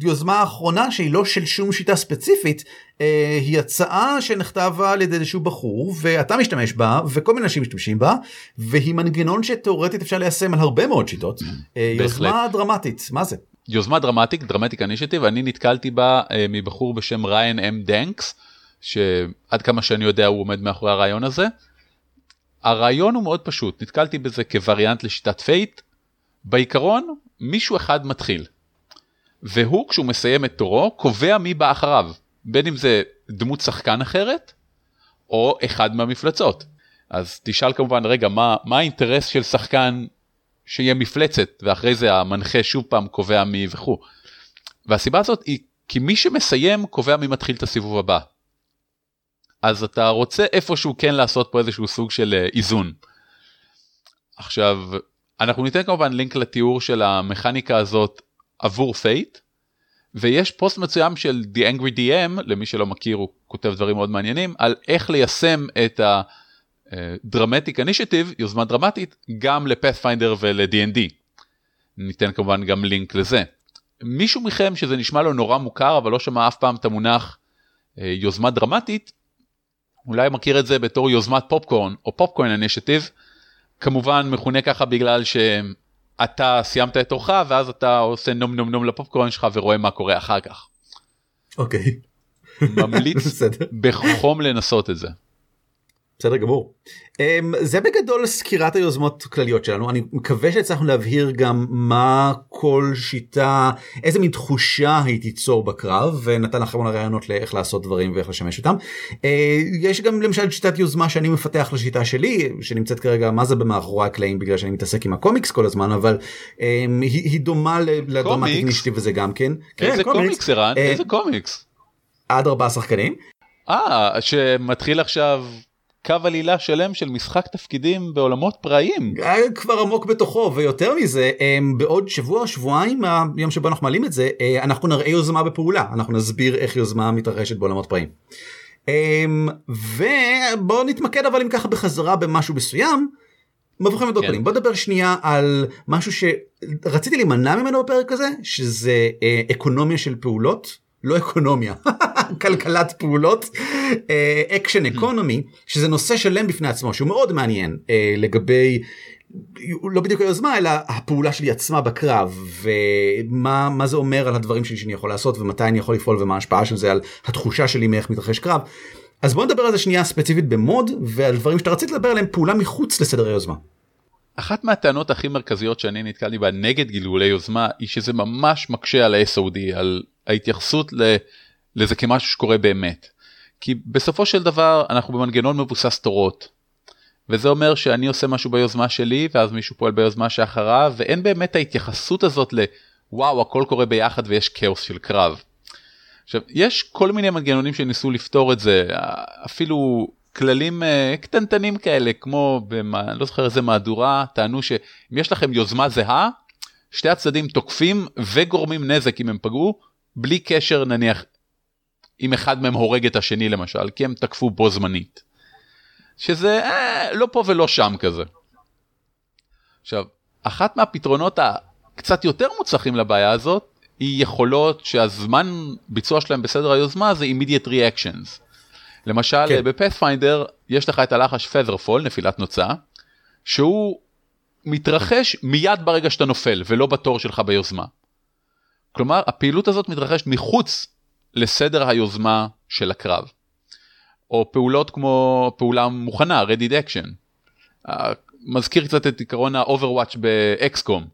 היוזמה האחרונה שהיא לא של שום שיטה ספציפית אה, היא הצעה שנכתבה על ידי איזשהו בחור ואתה משתמש בה וכל מיני אנשים משתמשים בה והיא מנגנון שתאורטית אפשר ליישם על הרבה מאוד שיטות. אה, יוזמה דרמטית מה זה? יוזמה דרמטית dramatic initiative אני נתקלתי בה מבחור בשם Ryan M. Danks שעד כמה שאני יודע הוא עומד מאחורי הרעיון הזה. הרעיון הוא מאוד פשוט נתקלתי בזה כווריאנט לשיטת Fate. בעיקרון מישהו אחד מתחיל. והוא כשהוא מסיים את תורו קובע מי בא אחריו בין אם זה דמות שחקן אחרת או אחד מהמפלצות. אז תשאל כמובן רגע מה מה האינטרס של שחקן שיהיה מפלצת ואחרי זה המנחה שוב פעם קובע מי וכו'. והסיבה הזאת היא כי מי שמסיים קובע מי מתחיל את הסיבוב הבא. אז אתה רוצה איפשהו כן לעשות פה איזשהו סוג של אה, איזון. עכשיו אנחנו ניתן כמובן לינק לתיאור של המכניקה הזאת עבור Fate ויש פוסט מסוים של The Angry DM למי שלא מכיר הוא כותב דברים מאוד מעניינים על איך ליישם את ה... דרמטיק אינישטיב יוזמה דרמטית גם לפאת'פיינדר ול-D&D. ניתן כמובן גם לינק לזה. מישהו מכם שזה נשמע לו נורא מוכר אבל לא שמע אף פעם את המונח אה, יוזמה דרמטית אולי מכיר את זה בתור יוזמת פופקורן או פופקורן אינישטיב כמובן מכונה ככה בגלל שאתה סיימת את תורך ואז אתה עושה נום נום נום לפופקורן שלך ורואה מה קורה אחר כך. אוקיי. Okay. ממליץ (laughs) בחום לנסות את זה. בסדר גמור. Um, זה בגדול סקירת היוזמות כלליות שלנו אני מקווה שהצלחנו להבהיר גם מה כל שיטה איזה מין תחושה היא תיצור בקרב ונתן לכם אולי רעיונות לאיך לעשות דברים ואיך לשמש אותם. Uh, יש גם למשל שיטת יוזמה שאני מפתח לשיטה שלי שנמצאת כרגע מה זה במאחורי הקלעים בגלל שאני מתעסק עם הקומיקס כל הזמן אבל um, היא, היא דומה לדרמטיק נישתי וזה גם כן. איזה כן, קומיקס ערן? Uh, איזה קומיקס? עד ארבעה שחקנים. אה שמתחיל עכשיו קו עלילה שלם של משחק תפקידים בעולמות פראיים. כבר עמוק בתוכו ויותר מזה בעוד שבוע שבועיים היום שבו אנחנו מעלים את זה אה, אנחנו נראה יוזמה בפעולה אנחנו נסביר איך יוזמה מתרחשת בעולמות פראיים. ובואו נתמקד אבל אם ככה בחזרה במשהו מסוים. מבוכים ודוקולים בוא נדבר שנייה על משהו שרציתי להימנע ממנו בפרק הזה שזה אה, אקונומיה של פעולות לא אקונומיה (laughs) כלכלת פעולות action אה, economy שזה נושא שלם בפני עצמו שהוא מאוד מעניין אה, לגבי לא בדיוק היוזמה אלא הפעולה שלי עצמה בקרב ומה מה זה אומר על הדברים שלי שאני יכול לעשות ומתי אני יכול לפעול ומה ההשפעה של זה על התחושה שלי מאיך מתרחש קרב. אז בוא נדבר על זה שנייה ספציפית במוד ועל דברים שאתה רצית לדבר עליהם פעולה מחוץ לסדר היוזמה. אחת מהטענות הכי מרכזיות שאני נתקלתי בה נגד גלגולי יוזמה היא שזה ממש מקשה על ה-SOD על ההתייחסות לזה כמשהו שקורה באמת. כי בסופו של דבר אנחנו במנגנון מבוסס תורות. וזה אומר שאני עושה משהו ביוזמה שלי ואז מישהו פועל ביוזמה שאחריו ואין באמת ההתייחסות הזאת לוואו הכל קורה ביחד ויש כאוס של קרב. עכשיו יש כל מיני מנגנונים שניסו לפתור את זה אפילו כללים uh, קטנטנים כאלה כמו במה לא זוכר איזה מהדורה טענו שאם יש לכם יוזמה זהה שתי הצדדים תוקפים וגורמים נזק אם הם פגעו בלי קשר נניח אם אחד מהם הורג את השני למשל כי הם תקפו בו זמנית. שזה אה, לא פה ולא שם כזה. עכשיו אחת מהפתרונות הקצת יותר מוצלחים לבעיה הזאת היא יכולות שהזמן ביצוע שלהם בסדר היוזמה זה immediate reactions. למשל כן. בפאת'פיינדר יש לך את הלחש פזרפול נפילת נוצה שהוא מתרחש מיד ברגע שאתה נופל ולא בתור שלך ביוזמה. כלומר הפעילות הזאת מתרחשת מחוץ לסדר היוזמה של הקרב. או פעולות כמו פעולה מוכנה, ready action. מזכיר קצת את עקרון ה-overwatch באקסקום.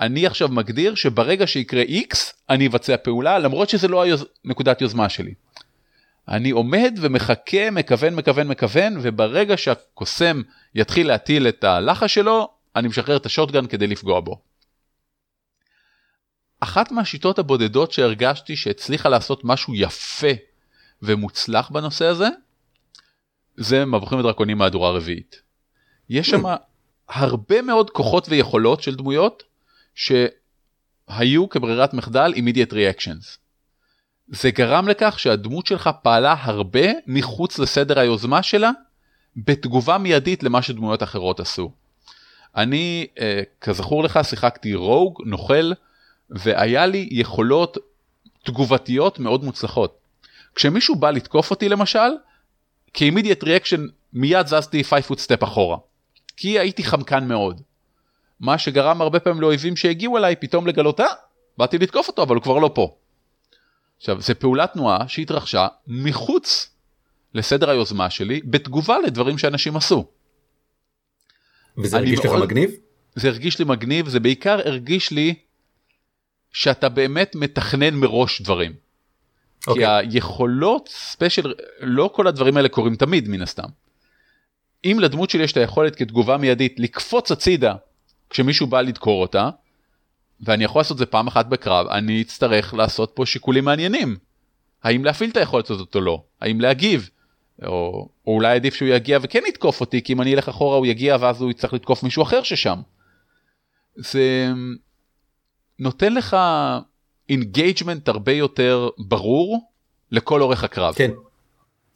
אני עכשיו מגדיר שברגע שיקרה x אני אבצע פעולה למרות שזה לא היוז... נקודת יוזמה שלי. אני עומד ומחכה מכוון מכוון מכוון וברגע שהקוסם יתחיל להטיל את הלחש שלו אני משחרר את השוטגן כדי לפגוע בו. אחת מהשיטות הבודדות שהרגשתי שהצליחה לעשות משהו יפה ומוצלח בנושא הזה, זה מבוכים ודרקונים מהדורה רביעית. יש שם הרבה מאוד כוחות ויכולות של דמויות שהיו כברירת מחדל immediate reactions. זה גרם לכך שהדמות שלך פעלה הרבה מחוץ לסדר היוזמה שלה בתגובה מיידית למה שדמויות אחרות עשו. אני, אה, כזכור לך, שיחקתי רוג, נוכל, והיה לי יכולות תגובתיות מאוד מוצלחות. כשמישהו בא לתקוף אותי למשל, כאימידיאט ריאקשן מיד זזתי 5 foot step אחורה. כי הייתי חמקן מאוד. מה שגרם הרבה פעמים לאויבים שהגיעו אליי פתאום לגלות, אה, באתי לתקוף אותו אבל הוא כבר לא פה. עכשיו, זה פעולת תנועה שהתרחשה מחוץ לסדר היוזמה שלי בתגובה לדברים שאנשים עשו. וזה הרגיש מאוד, לך מגניב? זה הרגיש לי מגניב, זה בעיקר הרגיש לי שאתה באמת מתכנן מראש דברים. Okay. כי אוקיי. היכולות ספיישל, לא כל הדברים האלה קורים תמיד מן הסתם. אם לדמות שלי יש את היכולת כתגובה מיידית לקפוץ הצידה כשמישהו בא לדקור אותה, ואני יכול לעשות את זה פעם אחת בקרב, אני אצטרך לעשות פה שיקולים מעניינים. האם להפעיל את היכולת הזאת או לא? האם להגיב? או, או אולי עדיף שהוא יגיע וכן יתקוף אותי, כי אם אני אלך אחורה הוא יגיע ואז הוא יצטרך לתקוף מישהו אחר ששם. זה נותן לך engagement הרבה יותר ברור לכל אורך הקרב. כן,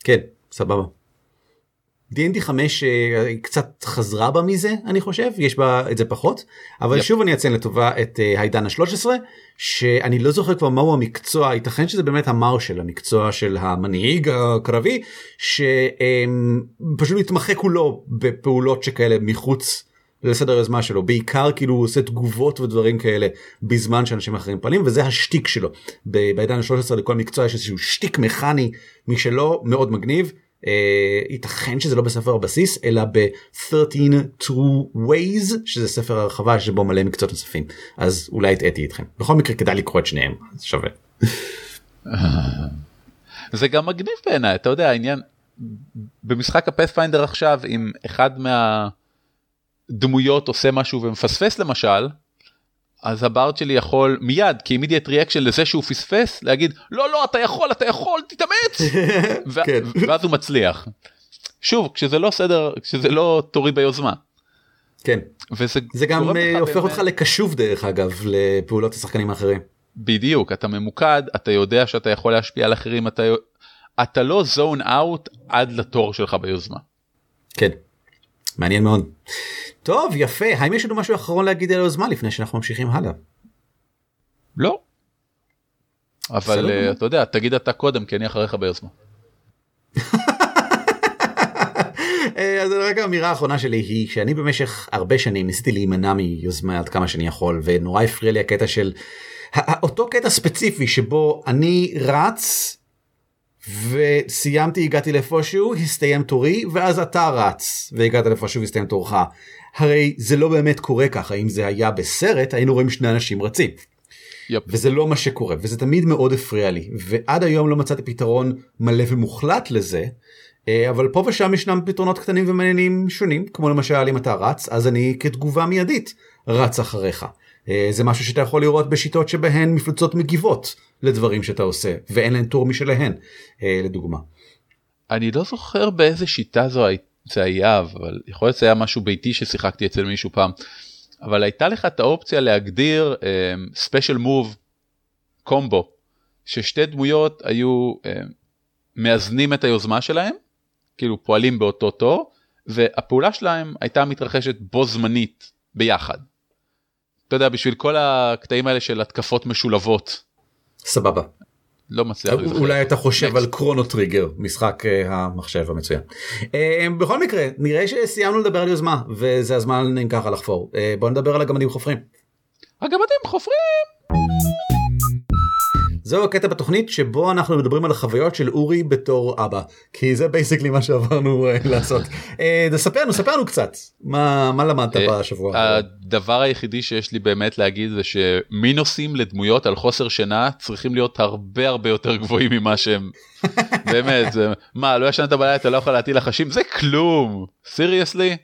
כן, סבבה. D&D 5 אה, קצת חזרה בה מזה אני חושב יש בה את זה פחות אבל yep. שוב אני אציין לטובה את אה, העידן ה-13 שאני לא זוכר כבר מהו המקצוע ייתכן שזה באמת המרשל המקצוע של המנהיג הקרבי שפשוט מתמחה כולו בפעולות שכאלה מחוץ לסדר היוזמה שלו. בעיקר כאילו הוא עושה תגובות ודברים כאלה בזמן שאנשים אחרים פועלים וזה השטיק שלו. בעידן ה-13 לכל מקצוע יש איזשהו שטיק מכני משלו מאוד מגניב. אה, ייתכן שזה לא בספר הבסיס אלא ב-13 true ways שזה ספר הרחבה שבו מלא מקצועות נוספים. אז אולי הטעיתי אתכם בכל מקרה כדאי לקרוא את שניהם. זה שווה. זה גם מגניב בעיניי. אתה יודע העניין במשחק ה Pathfinder עכשיו אם אחד מהדמויות עושה משהו ומפספס למשל אז ה bard שלי יכול מיד כ immediate reaction לזה שהוא פספס להגיד לא לא אתה יכול אתה יכול תתאמץ (laughs) כן. ואז הוא מצליח. שוב כשזה לא סדר כשזה לא תוריד ביוזמה. כן וזה זה גם אה, הופך באמת... אותך לקשוב דרך אגב לפעולות השחקנים האחרים. בדיוק אתה ממוקד אתה יודע שאתה יכול להשפיע על אחרים אתה אתה לא זון אאוט עד לתור שלך ביוזמה. כן מעניין מאוד. טוב יפה האם יש לנו משהו אחרון להגיד על היוזמה לפני שאנחנו ממשיכים הלאה. לא. אבל uh, אתה יודע תגיד אתה קודם כי אני אחריך ביוזמה. (laughs) אה, אז רק האמירה האחרונה שלי היא שאני במשך הרבה שנים ניסיתי להימנע מיוזמה עד כמה שאני יכול ונורא הפריע לי הקטע של אותו קטע ספציפי שבו אני רץ וסיימתי הגעתי לאיפשהו הסתיים תורי ואז אתה רץ והגעת לאיפשהו והסתיים תורך. הרי זה לא באמת קורה ככה אם זה היה בסרט היינו רואים שני אנשים רצים. Yep. וזה לא מה שקורה וזה תמיד מאוד הפריע לי ועד היום לא מצאתי פתרון מלא ומוחלט לזה אה, אבל פה ושם ישנם פתרונות קטנים ומעניינים שונים כמו למשל אם אתה רץ אז אני כתגובה מיידית רץ אחריך. אה, זה משהו שאתה יכול לראות בשיטות שבהן מפלצות מגיבות לדברים שאתה עושה ואין להן טור משלהן אה, לדוגמה. אני לא זוכר באיזה שיטה זו זה היה אבל יכול להיות שזה היה משהו ביתי ששיחקתי אצל מישהו פעם אבל הייתה לך את האופציה להגדיר ספיישל מוב קומבו ששתי דמויות היו um, מאזנים את היוזמה שלהם כאילו פועלים באותו תור והפעולה שלהם הייתה מתרחשת בו זמנית ביחד. אתה יודע בשביל כל הקטעים האלה של התקפות משולבות. סבבה. לא מצליח לזכר. אולי אתה חושב על קרונו טריגר משחק uh, המחשב המצוין. Uh, בכל מקרה נראה שסיימנו לדבר על יוזמה וזה הזמן אם ככה לחפור uh, בוא נדבר על הגמדים חופרים. הגמדים חופרים. זהו הקטע בתוכנית שבו אנחנו מדברים על החוויות של אורי בתור אבא כי זה בייסקלי מה שעברנו uh, (laughs) לעשות. תספר לנו ספר לנו קצת מה מה למדת בשבוע הדבר היחידי שיש לי באמת להגיד זה שמינוסים לדמויות על חוסר שינה צריכים להיות הרבה הרבה יותר גבוהים ממה שהם (laughs) באמת זה מה לא ישנת בלילה אתה לא יכול להטיל לחשים זה כלום סיריוסלי.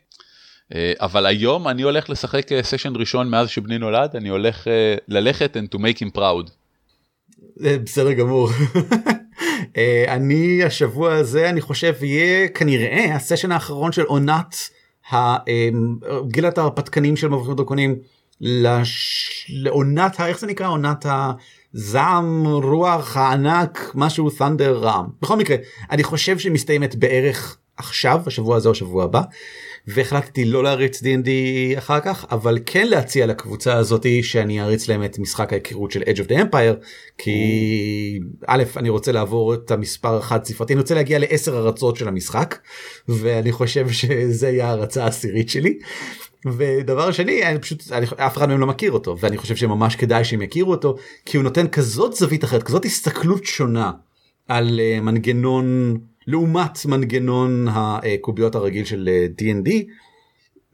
אבל היום אני הולך לשחק סשן ראשון מאז שבני נולד אני הולך ללכת and to make him proud. בסדר גמור. (laughs) אה, אני השבוע הזה אני חושב יהיה כנראה הסשן האחרון של עונת אה, גילת ההרפתקנים של מבריחים דרקונים לעונת איך זה נקרא עונת הזעם רוח הענק משהו תנדר רעם בכל מקרה אני חושב שמסתיימת בערך עכשיו השבוע הזה או השבוע הבא. והחלטתי לא להריץ D&D אחר כך אבל כן להציע לקבוצה הזאתי שאני אריץ להם את משחק ההיכרות של Edge of the Empire כי א' אני רוצה לעבור את המספר החד ספרתי אני רוצה להגיע לעשר הרצות של המשחק ואני חושב שזה יהיה הרצה העשירית שלי. ודבר שני אני פשוט אני, אף אחד מהם לא מכיר אותו ואני חושב שממש כדאי שהם יכירו אותו כי הוא נותן כזאת זווית אחרת כזאת הסתכלות שונה על uh, מנגנון לעומת מנגנון הקוביות הרגיל של D&D. אה,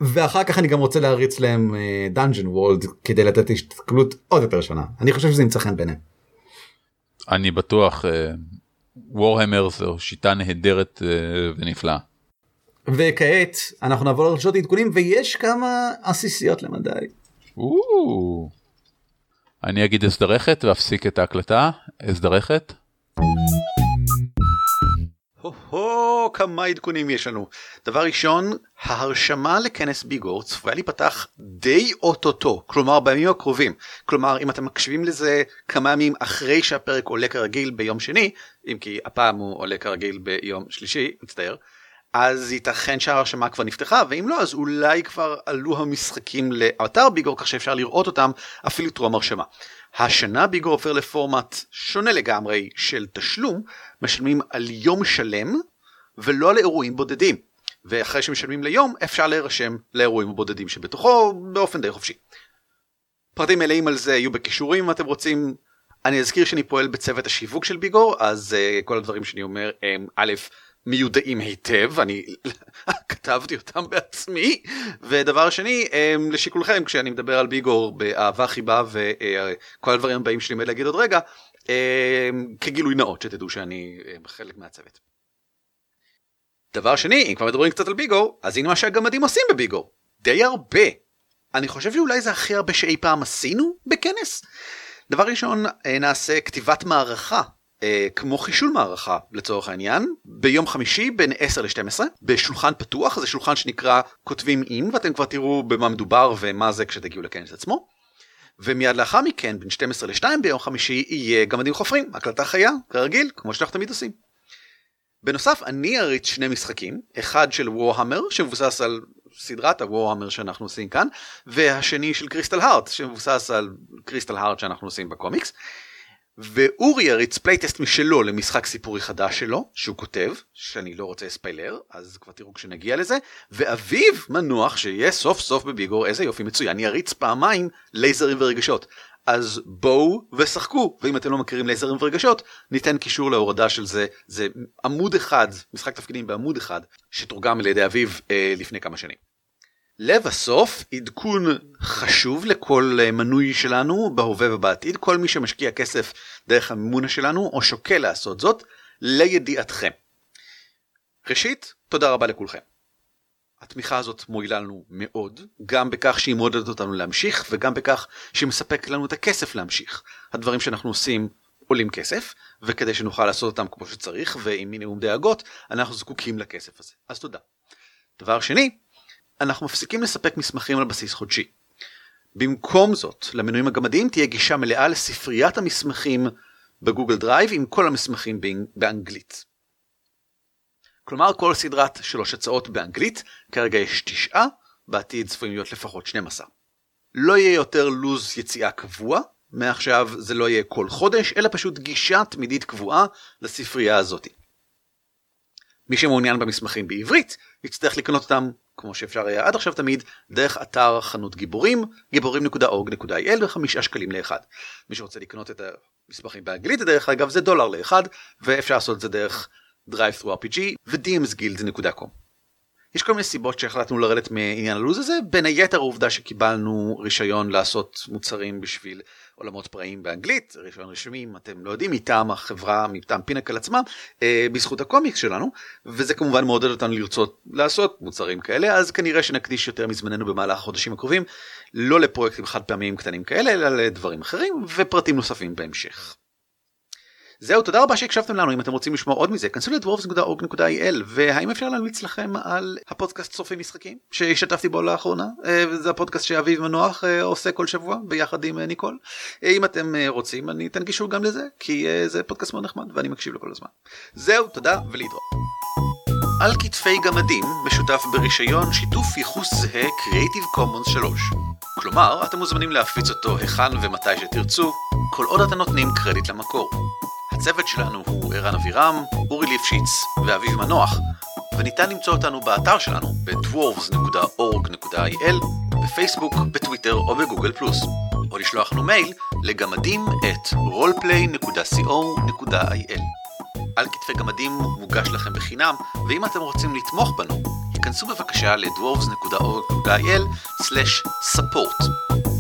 ואחר כך אני גם רוצה להריץ להם דאנג'ן uh, וולד כדי לתת הסתכלות עוד יותר שונה אני חושב שזה ימצא חן ביניהם. אני בטוח וורהמר uh, זו שיטה נהדרת ונפלאה. וכעת אנחנו נעבור לרשתות עדכונים ויש כמה עסיסיות למדי. אני אגיד אסדרכת ואפסיק את ההקלטה. אסדרכת. הו כמה עדכונים יש לנו. דבר ראשון, ההרשמה לכנס ביגור צפויה להיפתח די אוטוטו, כלומר בימים הקרובים. כלומר, אם אתם מקשיבים לזה כמה ימים אחרי שהפרק עולה כרגיל ביום שני, אם כי הפעם הוא עולה כרגיל ביום שלישי, מצטער, אז ייתכן שההרשמה כבר נפתחה, ואם לא, אז אולי כבר עלו המשחקים לאתר ביגור, כך שאפשר לראות אותם אפילו טרום הרשמה. השנה ביגור עובר לפורמט שונה לגמרי של תשלום, משלמים על יום שלם ולא על אירועים בודדים. ואחרי שמשלמים ליום אפשר להירשם לאירועים הבודדים שבתוכו באופן די חופשי. פרטים מלאים על זה יהיו בכישורים אם אתם רוצים. אני אזכיר שאני פועל בצוות השיווק של ביגור אז uh, כל הדברים שאני אומר הם א' מיודעים היטב אני (laughs) כתבתי אותם בעצמי ודבר שני אמ, לשיקולכם כשאני מדבר על ביגור באהבה חיבה וכל הדברים הבאים שלי להגיד עוד רגע אמ, כגילוי נאות שתדעו שאני אמ, חלק מהצוות. דבר שני אם כבר מדברים קצת על ביגור אז הנה מה שהגמדים עושים בביגור די הרבה. אני חושב שאולי זה הכי הרבה שאי פעם עשינו בכנס. דבר ראשון אה, נעשה כתיבת מערכה אה, כמו חישול מערכה לצורך העניין ביום חמישי בין 10 ל-12 בשולחן פתוח זה שולחן שנקרא כותבים עם ואתם כבר תראו במה מדובר ומה זה כשתגיעו לכנס עצמו. ומיד לאחר מכן בין 12 ל-2 ביום חמישי יהיה גמדים חופרים הקלטה חיה כרגיל כמו שאנחנו תמיד עושים. בנוסף אני אריץ שני משחקים אחד של Warhammer שמבוסס על סדרת ה Warhammer שאנחנו עושים כאן והשני של Crystal Heart שמבוסס על Crystal Heart שאנחנו עושים בקומיקס. ואורי יריץ playtest משלו למשחק סיפורי חדש שלו שהוא כותב שאני לא רוצה ספיילר אז כבר תראו כשנגיע לזה ואביב מנוח שיהיה סוף סוף בביגור איזה יופי מצוין יריץ פעמיים לייזרים ורגשות אז בואו ושחקו ואם אתם לא מכירים לייזרים ורגשות ניתן קישור להורדה של זה זה עמוד אחד משחק תפקידים בעמוד אחד שתורגם על ידי אביו אה, לפני כמה שנים. לבסוף עדכון חשוב לכל אה, מנוי שלנו בהווה ובעתיד כל מי שמשקיע כסף דרך המימונה שלנו או שוקל לעשות זאת לידיעתכם. ראשית תודה רבה לכולכם. התמיכה הזאת מועילה לנו מאוד גם בכך שהיא מעודדת אותנו להמשיך וגם בכך שהיא מספקת לנו את הכסף להמשיך. הדברים שאנחנו עושים עולים כסף וכדי שנוכל לעשות אותם כמו שצריך ועם מינימום דאגות אנחנו זקוקים לכסף הזה אז תודה. דבר שני אנחנו מפסיקים לספק מסמכים על בסיס חודשי. במקום זאת, למנויים הגמדיים תהיה גישה מלאה לספריית המסמכים ב Google Drive עם כל המסמכים באנגלית. כלומר כל סדרת שלוש הצעות באנגלית, כרגע יש תשעה, בעתיד צפויים להיות לפחות 12. לא יהיה יותר לו"ז יציאה קבוע, מעכשיו זה לא יהיה כל חודש, אלא פשוט גישה תמידית קבועה לספרייה הזאתי. מי שמעוניין במסמכים בעברית, יצטרך לקנות אותם כמו שאפשר היה עד עכשיו תמיד, דרך אתר חנות גיבורים, גיבורים.org.il וחמישה שקלים לאחד. מי שרוצה לקנות את המסמכים באנגלית, דרך אגב זה דולר לאחד, ואפשר לעשות את זה דרך drive-thru-rpg ו-dmsguild.com. יש כל מיני סיבות שהחלטנו לרדת מעניין הלו"ז הזה, בין היתר העובדה שקיבלנו רישיון לעשות מוצרים בשביל עולמות פראיים באנגלית, רישיון רשמי אם אתם לא יודעים, מטעם החברה, מטעם פינקל עצמה, אה, בזכות הקומיקס שלנו, וזה כמובן מעודד אותנו לרצות לעשות מוצרים כאלה, אז כנראה שנקדיש יותר מזמננו במהלך החודשים הקרובים, לא לפרויקטים חד פעמיים קטנים כאלה, אלא לדברים אחרים, ופרטים נוספים בהמשך. זהו, תודה רבה שהקשבתם לנו, אם אתם רוצים לשמוע עוד מזה, כנסו לדוורפס.org.il, והאם אפשר להמליץ לכם על הפודקאסט צופי משחקים, שהשתתפתי בו לאחרונה, אה, זה הפודקאסט שאביב מנוח אה, עושה כל שבוע, ביחד עם אה, ניקול. אם אתם רוצים, אני אתן גישור גם לזה, כי זה פודקאסט מאוד נחמד, ואני מקשיב לו כל הזמן. זהו, תודה ולהתראות. על כתפי גמדים משותף ברישיון שיתוף ייחוס זהה Creative Commons 3. כלומר, אתם מוזמנים להפיץ אותו היכן ומתי שתרצו, כל עוד אתם נותנים קרדיט למקור. הצוות שלנו הוא ערן אבירם, אורי ליפשיץ ואביב מנוח, וניתן למצוא אותנו באתר שלנו ב-dwarves.org.il, בפייסבוק, בטוויטר או בגוגל פלוס, או לשלוח לנו מייל לגמדים את roleplay.co.il. על כתפי גמדים מוגש לכם בחינם, ואם אתם רוצים לתמוך בנו, היכנסו בבקשה ל-dwarves.org.il/support.